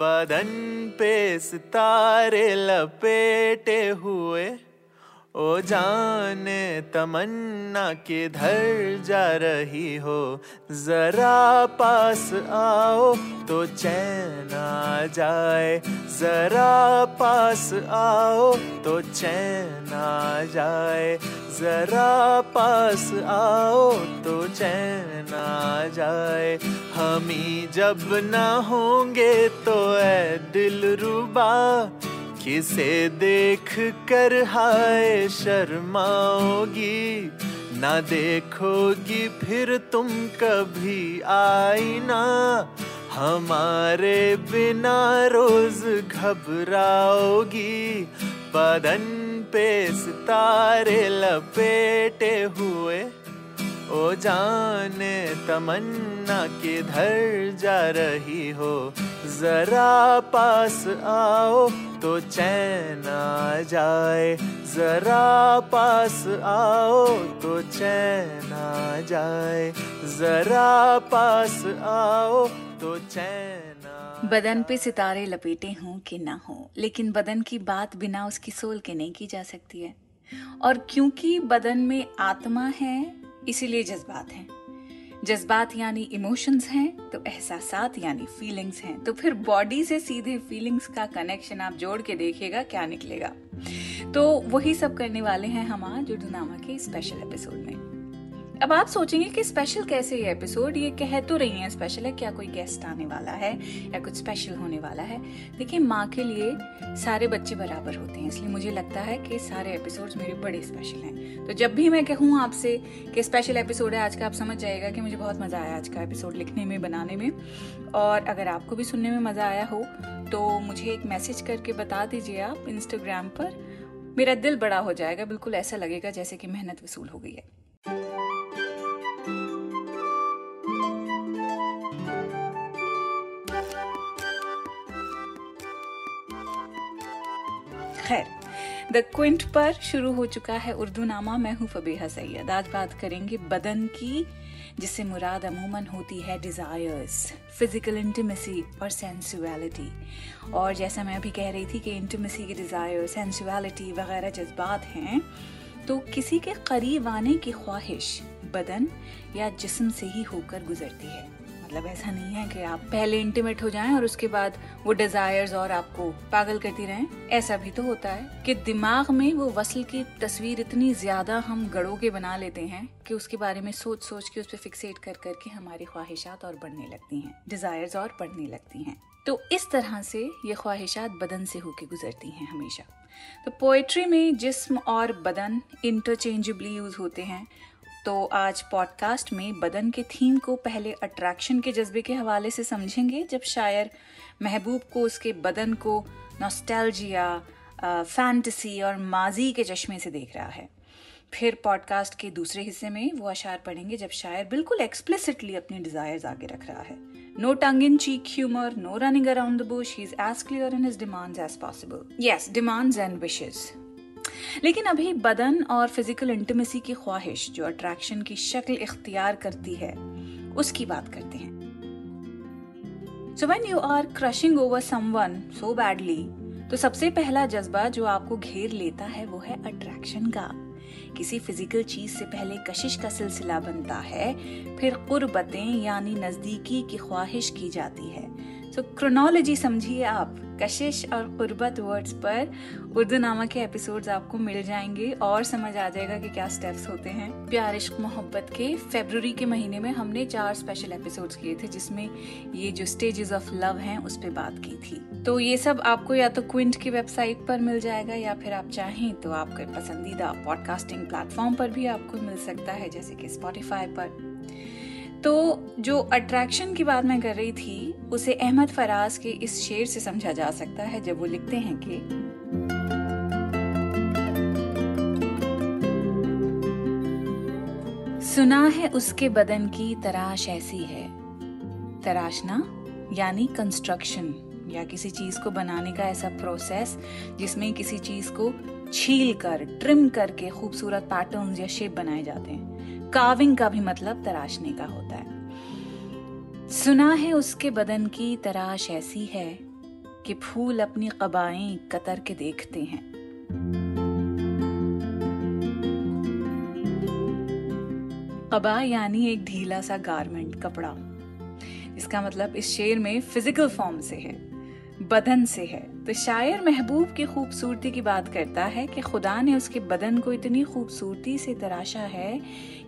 बदन पे सितारे लपेटे हुए। ओ जाने, तमन्ना किधर जा रही हो? जरा पास आओ तो चैन आ जाए। जरा पास आओ तो चैन आ जाए। जरा पास आओ तो चैन आ जाए। हम ही जब ना होंगे तो ए दिल रुबा। किसे देख कर हाय शर्माओगी? ना देखोगी फिर तुम कभी आईना। हमारे बिना रोज घबराओगी। बदन पे सितारे लपेटे हुए ओ जाने तमन्ना किधर जा रही हो, जरा पास आओ तो चैन आ जाए, जरा पास आओ तो चैन आ जाए, जरा पास आओ तो चैन बदन पे सितारे लपेटे हों कि ना हो, लेकिन बदन की बात बिना उसकी सोल के नहीं की जा सकती है। और क्योंकि बदन में आत्मा है इसीलिए जज्बात हैं। जज्बात यानी इमोशंस हैं तो एहसास यानी फीलिंग्स हैं। तो फिर बॉडी से सीधे फीलिंग्स का कनेक्शन आप जोड़ के देखेगा क्या निकलेगा। तो वही सब करने वाले हैं हम आज उर्दूनामा के स्पेशल एपिसोड में। अब आप सोचेंगे कि स्पेशल कैसे ये एपिसोड ये कह तो रही है स्पेशल है, क्या कोई गेस्ट आने वाला है या कुछ स्पेशल होने वाला है? देखिए, माँ के लिए सारे बच्चे बराबर होते हैं, इसलिए मुझे लगता है कि सारे एपिसोड्स मेरे बड़े स्पेशल हैं। तो जब भी मैं कहूँ आपसे कि स्पेशल एपिसोड है, आज का आप समझ जाएगा कि मुझे बहुत मज़ा आया आज का एपिसोड लिखने में, बनाने में। और अगर आपको भी सुनने में मज़ा आया हो तो मुझे एक मैसेज करके बता दीजिए आप इंस्टाग्राम पर। मेरा दिल बड़ा हो जाएगा, बिल्कुल ऐसा लगेगा जैसे कि मेहनत वसूल हो गई है। खैर द क्विंट पर शुरू हो चुका है उर्दू नामा मैं हूँ फबीहा सैयद। आज बात करेंगे बदन की, जिससे मुराद अमूमन होती है डिज़ायर्स फ़िज़िकल इंटीमेसी और सेंसुअलिटी और जैसा मैं अभी कह रही थी कि इंटीमेसी की डिज़ायर सेंसुअलिटी वगैरह जज्बात हैं तो किसी के करीब आने की ख्वाहिश बदन या जिस्म से ही होकर गुजरती है। मतलब ऐसा नहीं है कि आप पहले इंटीमेट हो जाएँ और उसके बाद वो डिजायर्स और आपको पागल करती रहें। ऐसा भी तो होता है कि दिमाग में वो वसल की तस्वीर इतनी ज़्यादा हम गड़ो के बना लेते हैं कि उसके बारे में सोच सोच के उस पर फिक्सेट कर करके हमारी ख्वाहिशात और बढ़ने लगती हैं डिजायर्स और बढ़ने लगती हैं। तो इस तरह से ये ख्वाहिशात बदन से होके गुजरती हैं हमेशा। तो पोएट्री में जिस्म और बदन इंटरचेंजेबली यूज़ होते हैं। तो आज पॉडकास्ट में बदन के थीम को पहले अट्रैक्शन के जज्बे के हवाले से समझेंगे, जब शायर महबूब को उसके बदन को नॉस्टैल्जिया फैंटसी और माजी के चश्मे से देख रहा है। फिर पॉडकास्ट के दूसरे हिस्से में वो अशार पढ़ेंगे, जब शायर बिल्कुल एक्सप्लिसिटली अपने डिजायर्स आगे रख रहा है। Tongue in cheek humour no running around the bush he is as clear in his demands as possible yes demands and विशेष लेकिन अभी बदन और फ़िज़िकल इंटीमेसी की ख्वाहिश, जो अट्रैक्शन की शक्ल इख्तियार करती है, उसकी बात करते हैं। So when you are crushing over someone so badly तो सबसे पहला जज्बा जो आपको घेर लेता है, वो है अट्रैक्शन का। किसी फ़िज़िकल चीज़ से पहले कशिश का सिलसिला बनता है, फिर कुर्बतें यानी नजदीकी की ख्वाहिश की जाती है। तो क्रोनोलॉजी समझिए आप। कशिश और गुर्बत वर्ड्स पर उर्दू नामा के एपिसोड्स आपको मिल जाएँगे और समझ आ जाएगा कि क्या स्टेप्स होते हैं। प्यार इश्क मोहब्बत के फेब्रुवरी के महीने में हमने चार स्पेशल एपिसोड्स किए थे, जिसमें ये जो स्टेजेस ऑफ़ लव हैं, उस पर बात की थी। तो ये सब आपको या तो क्विंट की वेबसाइट पर मिल जाएगा, या फिर आप चाहें तो आपके पसंदीदा पॉडकास्टिंग प्लेटफॉर्म पर भी आपको मिल सकता है, जैसे कि स्पॉटिफाई पर। तो जो अट्रैक्शन की बात मैं कर रही थी, उसे अहमद फराज के इस शेर से समझा जा सकता है जब वो लिखते हैं कि, सुना है उसके बदन की तराश ऐसी है। तराशना यानी कंस्ट्रक्शन या किसी चीज़ को बनाने का ऐसा प्रोसेस जिसमें किसी चीज़ को छील कर ट्रिम करके खूबसूरत पैटर्न्स या शेप बनाए जाते हैं। काविंग का भी मतलब तराशने का होता सुना है उसके बदन की तराश ऐसी है कि फूल अपनी कबाएँ कतर के देखते हैं। कबा यानी एक ढीला सा गारमेंट कपड़ा। इसका मतलब इस शेर में फ़िज़िकल फॉर्म से है, बदन से है। तो शायर महबूब की खूबसूरती की बात करता है कि खुदा ने उसके बदन को इतनी खूबसूरती से तराशा है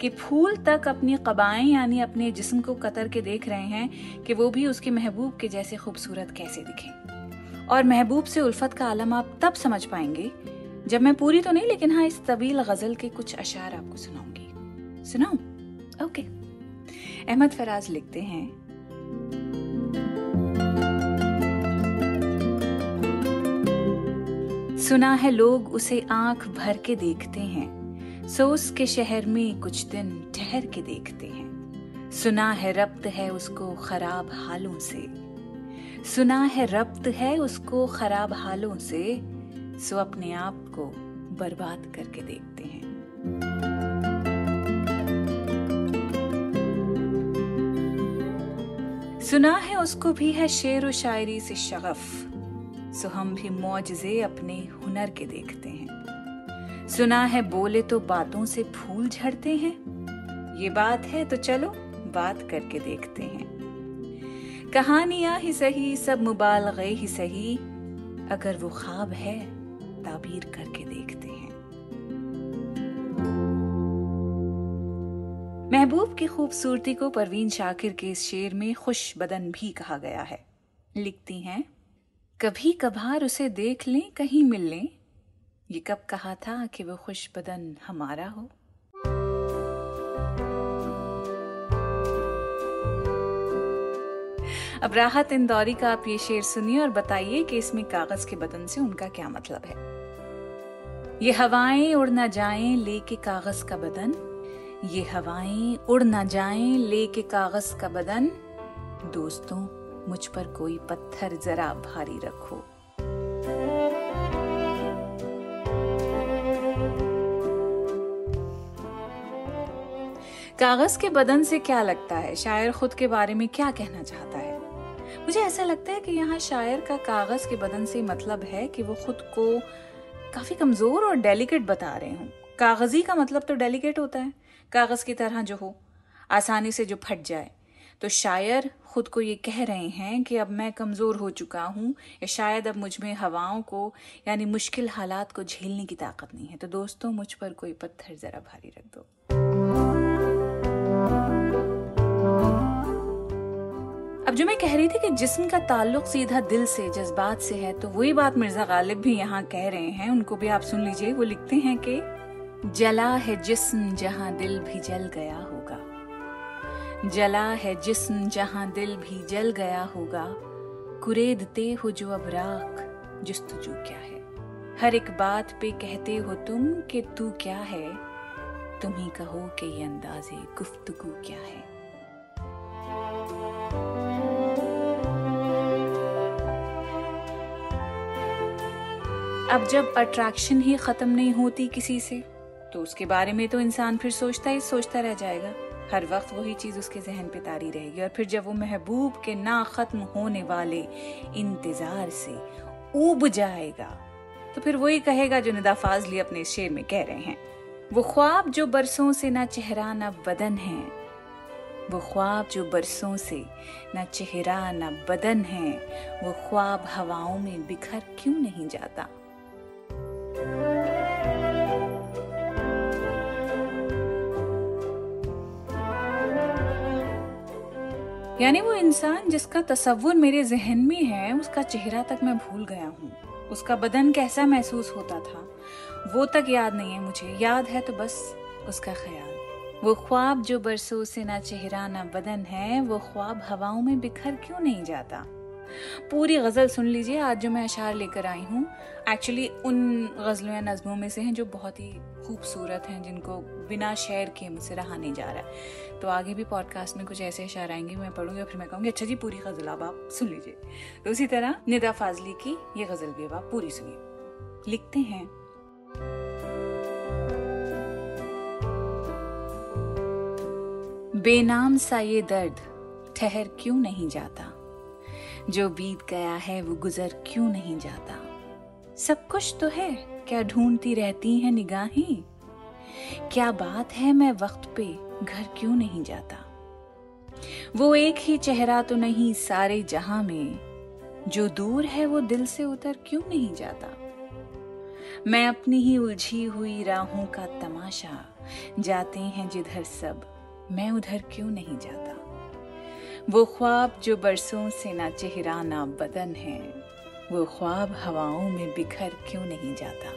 कि फूल तक अपनी कबाएँ, यानी अपने जिस्म को कतर के देख रहे हैं कि वो भी उसके महबूब के जैसे खूबसूरत कैसे दिखे। और महबूब से उल्फत का आलम आप तब समझ पाएँगे जब मैं पूरी तो नहीं, लेकिन हाँ इस तवील गज़ल के कुछ अशार आपको सुनाऊँगी। सुनाऊ? ओके अहमद फराज लिखते हैं। सुना है लोग उसे आँख भर के देखते हैं सो उसके शहर में कुछ दिन ठहर के देखते हैं। सुना है रब्त है उसको खराब हालों से। सुना है रब्त है उसको खराब हालों से, सो अपने आप को बर्बाद करके देखते हैं। सुना है उसको भी है शेर व शायरी से शगफ। सो हम भी मुआजे अपने हुनर के देखते हैं। सुना है बोले तो बातों से फूल झड़ते हैं। ये बात है तो चलो बात करके देखते हैं। कहानियाँ ही सही, सब मुबाल गए ही सही। अगर वो ख्वाब है, ताबीर करके देखते हैं। महबूब की खूबसूरती को परवीन शाकिर के इस शेर में खुश बदन भी कहा गया है। लिखती हैं कभी कभार उसे देख लें, कहीं मिल लें। ये कब कहा था कि वो खुश बदन हमारा हो? अब राहत इंदौरी का आप ये शेर सुनिए और बताइए कि इसमें कागज़ के बदन से उनका क्या मतलब है। ये हवाएँ उड़ ना जाएँ, लेके कागज़ का बदन। ये हवाएँ उड़ ना जाएँ, लेके कागज़ का बदन। दोस्तों मुझ पर कोई पत्थर जरा भारी रखो। कागज़ के बदन से क्या लगता है? शायर खुद के बारे में क्या कहना चाहता है? मुझे ऐसा लगता है कि यहाँ शायर का कागज़ के बदन से मतलब है कि वो खुद को काफ़ी कमज़ोर और डेलिकेट बता रहे हूँ। कागज़ी का मतलब तो डेलिकेट होता है। कागज़ की तरह जो हो, आसानी से जो फट जाए। तो शायर खुद को ये कह रहे हैं कि अब मैं कमज़ोर हो चुका हूँ, या शायद अब मुझमें हवाओं को, यानी मुश्किल हालात को झेलने की ताकत नहीं है। तो दोस्तों, मुझ पर कोई पत्थर ज़रा भारी रख दो। अब जो मैं कह रही थी कि जिस्म का ताल्लुक सीधा दिल से, जज्बात से है तो वही बात मिर्ज़ा गालिब भी यहाँ कह रहे हैं। उनको भी आप सुन लीजिए। वो लिखते हैं कि, जला है जिस्म जहाँ दिल भी जल गया होगा। जला है जिस्म जहाँ दिल भी जल गया होगा। कुरेदते हो जो अब राख, जुस्तजू क्या है? हर एक बात पे कहते हो तुम कि तू क्या है? तुम ही कहो कि ये अंदाजे गुफ्तगु क्या है? अब जब अट्रैक्शन ही खत्म नहीं होती किसी से तो उसके बारे में तो इंसान फिर सोचता ही सोचता रह जाएगा। हर वक्त वही चीज़ उसके जहन पे तारी रहेगी। और फिर जब वो महबूब के ना खत्म होने वाले इंतज़ार से उब जाएगा तो फिर वही कहेगा जो निदा फाजली अपने शेर में कह रहे हैं, वो ख्वाब जो बरसों से ना चेहरा ना बदन है, वो ख्वाब जो बरसों से ना चेहरा ना बदन है, वो ख्वाब हवाओं में बिखर क्यों नहीं जाता? यानी वो इंसान जिसका तस्वुर मेरे जहन में है, उसका चेहरा तक मैं भूल गया हूँ। उसका बदन कैसा महसूस होता था, वो तक याद नहीं है मुझे। याद है तो बस उसका ख्याल। वो ख्वाब जो बरसों से ना चेहरा ना बदन है, वो ख्वाब हवाओं में बिखर क्यों नहीं जाता? पूरी गज़ल सुन लीजिए, आज जो मैं अशार लेकर आई हूँ एक्चुअली उन गज़लों या नज़मों में से हैं जो बहुत ही खूबसूरत हैं, जिनको बिना शेयर किए मुझसे रहा नहीं जा रहा है। तो आगे भी पॉडकास्ट में कुछ ऐसे अशार आएँगे, मैं पढ़ूँगी फिर मैं कहूँगी अच्छा जी, पूरी गज़ल अब आप सुन लीजिए। तो उसी तरह निदा फाजली की ये गज़ल भी अब आप पूरी सुनिए। लिखते हैं। बेनाम सा ये दर्द ठहर क्यों नहीं जाता? जो बीत गया है, वो गुजर क्यों नहीं जाता? सब कुछ तो है। क्या ढूंढती रहती हैं निगाहें? क्या बात है मैं वक्त पे घर क्यों नहीं जाता? वो एक ही चेहरा तो नहीं सारे जहाँ में। जो दूर है वो दिल से उतर क्यों नहीं जाता? मैं अपनी ही उलझी हुई राहों का तमाशा। जाते हैं जिधर सब, मैं उधर क्यों नहीं जाता? वो ख्वाब जो बरसों से ना चेहरा ना बदन है। वो ख्वाब हवाओं में बिखर क्यों नहीं जाता?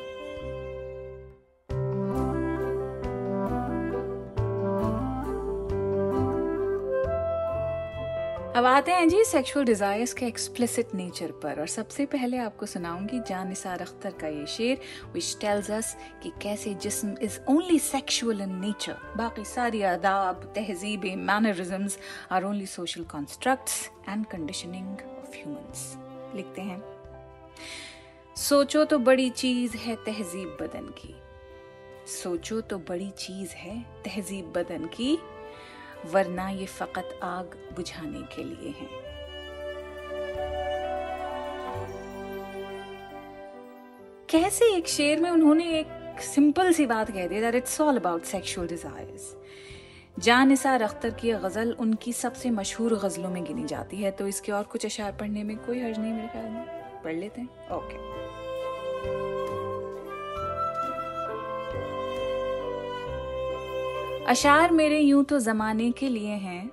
अब आते हैं जी सेक्सुअल डिजायर्स के एक्सप्लिसिट नेचर पर और सबसे पहले आपको सुनाऊँगी जान निसार अख्तर का ये शेर विच टेल्स अस कि कैसे जिस्म is only sexual in nature बाकी सारी आदाब, तहजीब mannerisms are only social constructs and conditioning of humans लिखते हैं। सोचो तो बड़ी चीज़ है तहजीब बदन की। सोचो तो बड़ी चीज़ है तहजीब बदन की, वरना ये फकत आग बुझाने के लिए है। कैसे एक शेर में उन्होंने एक सिंपल सी बात कह दी that it's all about sexual desires Jaan Akhtar की गज़ल उनकी सबसे मशहूर गज़लों में गिनी जाती है तो इसके और कुछ अशार पढ़ने में कोई हर्ज नहीं मेरे ख्याल में। पढ़ लेते हैं। ओके अशार मेरे यूँ तो जमाने के लिए हैं,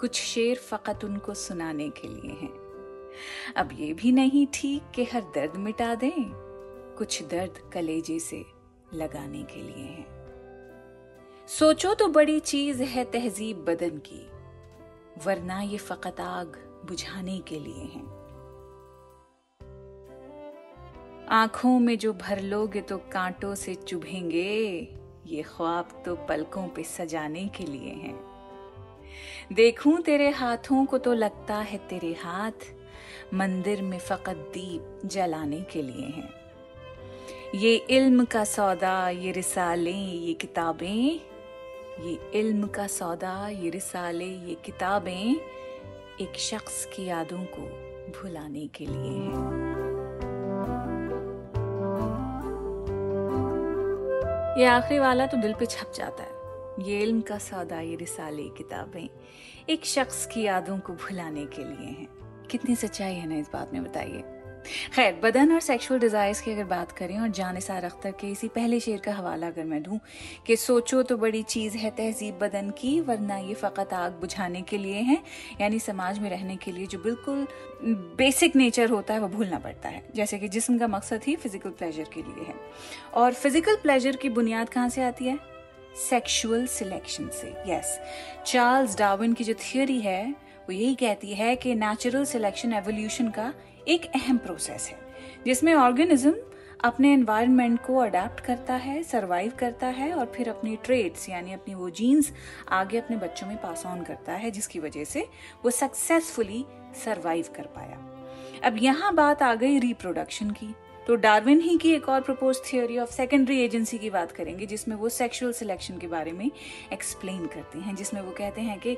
कुछ शेर फकत उनको सुनाने के लिए हैं। अब ये भी नहीं ठीक कि हर दर्द मिटा दें, कुछ दर्द कलेजे से लगाने के लिए हैं। सोचो तो बड़ी चीज़ है तहजीब बदन की, वरना ये फकत आग बुझाने के लिए हैं। आँखों में जो भर लोगे तो कांटों से चुभेंगे। ये ख्वाब तो पलकों पे सजाने के लिए हैं। देखूँ तेरे हाथों को तो लगता है तेरे हाथ, मंदिर में फकत दीप जलाने के लिए हैं। ये इल्म का सौदा, ये रिसाले, ये किताबें, ये इल्म का सौदा, ये रिसाले, ये किताबें एक शख्स की यादों को भुलाने के लिए हैं। ये आखिरी वाला तो दिल पे छप जाता है। ये इल्म का सौदा, ये रिसाले किताबें, एक शख्स की यादों को भुलाने के लिए हैं। कितनी सच्चाई है ना इस बात में, बताइए। खैर, बदन और सेक्सुअल डिजायर्स की अगर बात करें और जानिसार अख्तर के इसी पहले शेर का हवाला अगर मैं दूँ कि सोचो तो बड़ी चीज़ है तहजीब बदन की, वरना ये फ़कत आग बुझाने के लिए है, यानी समाज में रहने के लिए जो बिल्कुल बेसिक नेचर होता है, वो भूलना पड़ता है। जैसे कि जिसम का मकसद ही फ़िज़िकल प्लेजर के लिए है। और फ़िज़िकल प्लेजर की बुनियाद कहाँ से आती है? सेक्सुअल सिलेक्शन से यस चार्ल्स डार्विन की जो थियोरी है, वो यही कहती है कि नेचुरल सिलेक्शन एवोल्यूशन का एक अहम प्रोसेस है, जिसमें ऑर्गेनिज्म अपने एनवायरनमेंट को अडेप्ट करता है सरवाइव करता है और फिर अपनी ट्रेड्स यानी अपनी वो जीन्स आगे अपने बच्चों में पास ऑन करता है, जिसकी वजह से वो सक्सेसफुली सरवाइव कर पाया। अब यहाँ बात आ गई रिप्रोडक्शन की तो डार्विन ही की एक और propose theory of secondary agency की बात करेंगे, जिसमें वो सेक्सुअल सिलेक्शन के बारे में एक्सप्लेन करते हैं, जिसमें वो कहते हैं कि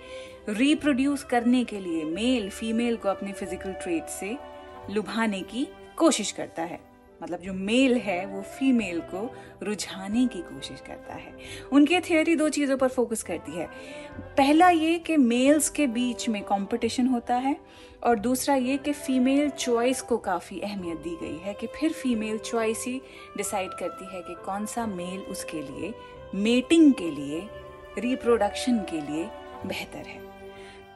रिप्रोड्यूस करने के लिए मेल फीमेल को अपने फ़िज़िकल ट्रेड से लुभाने की कोशिश करता है। मतलब जो मेल है, वो फीमेल को रुझाने की कोशिश करता है। उनकी थियोरी दो चीज़ों पर फोकस करती है। पहला ये कि मेल्स के बीच में कंपटीशन होता है और दूसरा ये कि फीमेल चॉइस को काफ़ी अहमियत दी गई है कि फिर फीमेल चॉइस ही डिसाइड करती है कि कौन सा मेल उसके लिए मेटिंग के लिए रिप्रोडक्शन के लिए बेहतर है।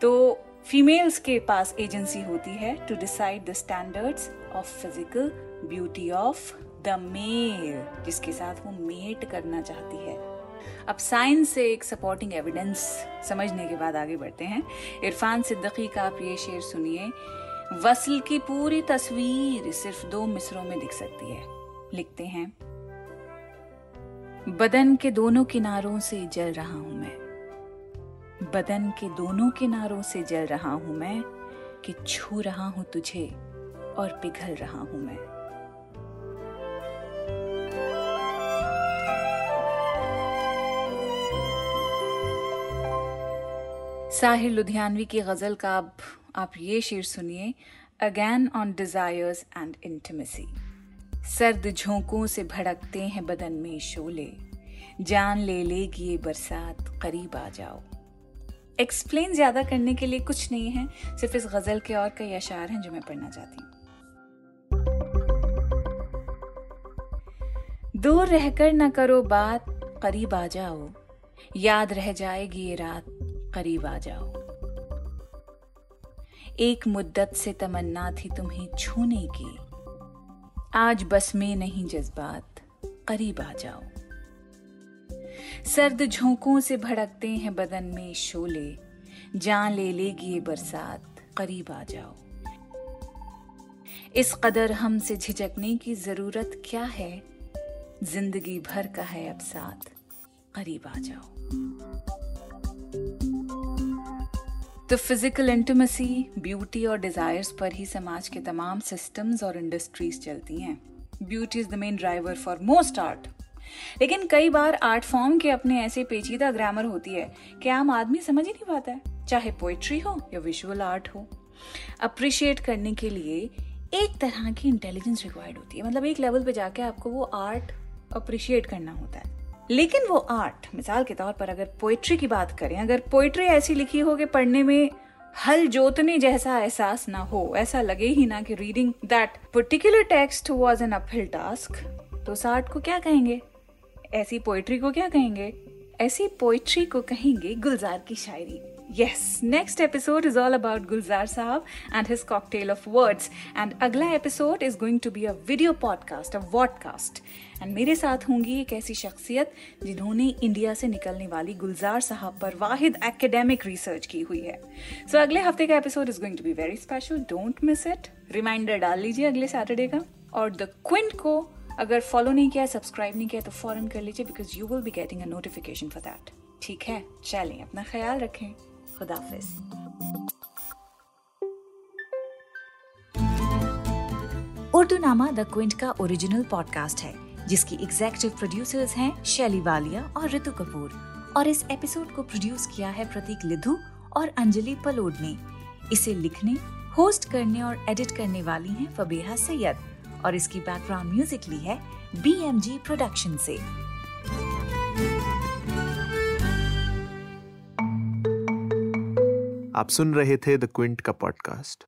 तो फीमेल्स के पास एजेंसी होती है to decide the standards of physical beauty of the male जिसके साथ वो मेट करना चाहती है। अब साइंस से एक सपोर्टिंग एविडेंस समझने के बाद आगे बढ़ते हैं। इरफान सिद्दकी का आप ये शेर सुनिए, वसल की पूरी तस्वीर सिर्फ़ दो मिसरों में दिख सकती है। लिखते हैं, बदन के दोनों किनारों से जल रहा हूँ मैं। बदन के दोनों किनारों से जल रहा हूँ मैं, कि छू रहा हूँ तुझे और पिघल रहा हूँ मैं। साहिर लुधियानवी की गज़ल का अब आप ये शेर सुनिए again on desires and intimacy सर्द झोंकों से भड़कते हैं बदन में शोले, जान ले लेगी ये बरसात, करीब आ जाओ। एक्सप्लेन ज़्यादा करने के लिए कुछ नहीं है, सिर्फ़ इस गज़ल के और कई अशार हैं जो मैं पढ़ना चाहती हूँ। दूर रहकर न करो बात, करीब आ जाओ। याद रह जाएगी ये रात, करीब आ जाओ। एक मुद्दत से तमन्ना थी तुम्हें छूने की। आज बस में नहीं जज्बात, करीब आ जाओ। सर्द झोंकों से भड़कते हैं बदन में शोले। जान ले लेगी ये बरसात, करीब आ जाओ। इस कदर हमसे झिझकने की ज़रूरत क्या है? ज़िंदगी भर का है अब साथ, करीब आ जाओ। तो फ़िज़िकल इंटीमेसी ब्यूटी और डिजायर्स पर ही समाज के तमाम सिस्टम्स और इंडस्ट्रीज़ चलती हैं। Beauty is the main driver for most art लेकिन कई बार आर्ट फॉर्म के अपने ऐसे पेचीदा ग्रामर होती है। कि आम आदमी समझ ही नहीं पाता है? चाहे पोइट्री हो या विजुअल आर्ट हो। अप्रिशिएट करने के लिए एक तरह की इंटेलिजेंस रिक्वायर्ड होती है। मतलब एक लेवल पे जाके आपको वो आर्ट अप्रिशिएट करना होता है। लेकिन वो आर्ट मिसाल के तौर पर अगर पोइट्री की बात करें, अगर पोइट्री ऐसी लिखी हो कि पढ़ने में हल जोतने जैसा एहसास ना हो, ऐसा लगे ही ना कि reading that particular text was an uphill task तो उस आर्ट को क्या कहेंगे? ऐसी पोइट्री को क्या कहेंगे ऐसी पोइट्री को कहेंगे गुलजार की शायरी Yes, next episode is all about Gulzar Saab and his cocktail of words. And अगला episode is going to be a video podcast, a vodcast. And मेरे साथ होंगी एक ऐसी शख्सियत जिन्होंने इंडिया से निकलने वाली गुलजार साहब पर वाहिद एकेडमिक रिसर्च की हुई है सो so, अगले हफ़्ते का episode is going to be very special don't miss it reminder डाल लीजिए अगले सैटरडे का और द क्विंट को अगर फॉलो नहीं किया सब्सक्राइब नहीं किया तो फॉरन कर लीजिए because you will be getting a notification for that ठीक है? चलें, अपना ख्याल रखें। खुदाफिज उर्दू नामा द क्विंट का ओरिजिनल पॉडकास्ट है, जिसकी एग्जेक्टिव प्रोड्यूसर्स हैं शैली वालिया और ऋतु कपूर। और इस एपिसोड को प्रोड्यूस किया है प्रतीक लिधु और अंजलि पलोड ने इसे लिखने होस्ट करने और एडिट करने वाली हैं फबीहा सैयद। और इसकी बैकग्राउंड म्यूज़िक ली है बी एम जी प्रोडक्शन से। आप सुन रहे थे द क्विंट का पॉडकास्ट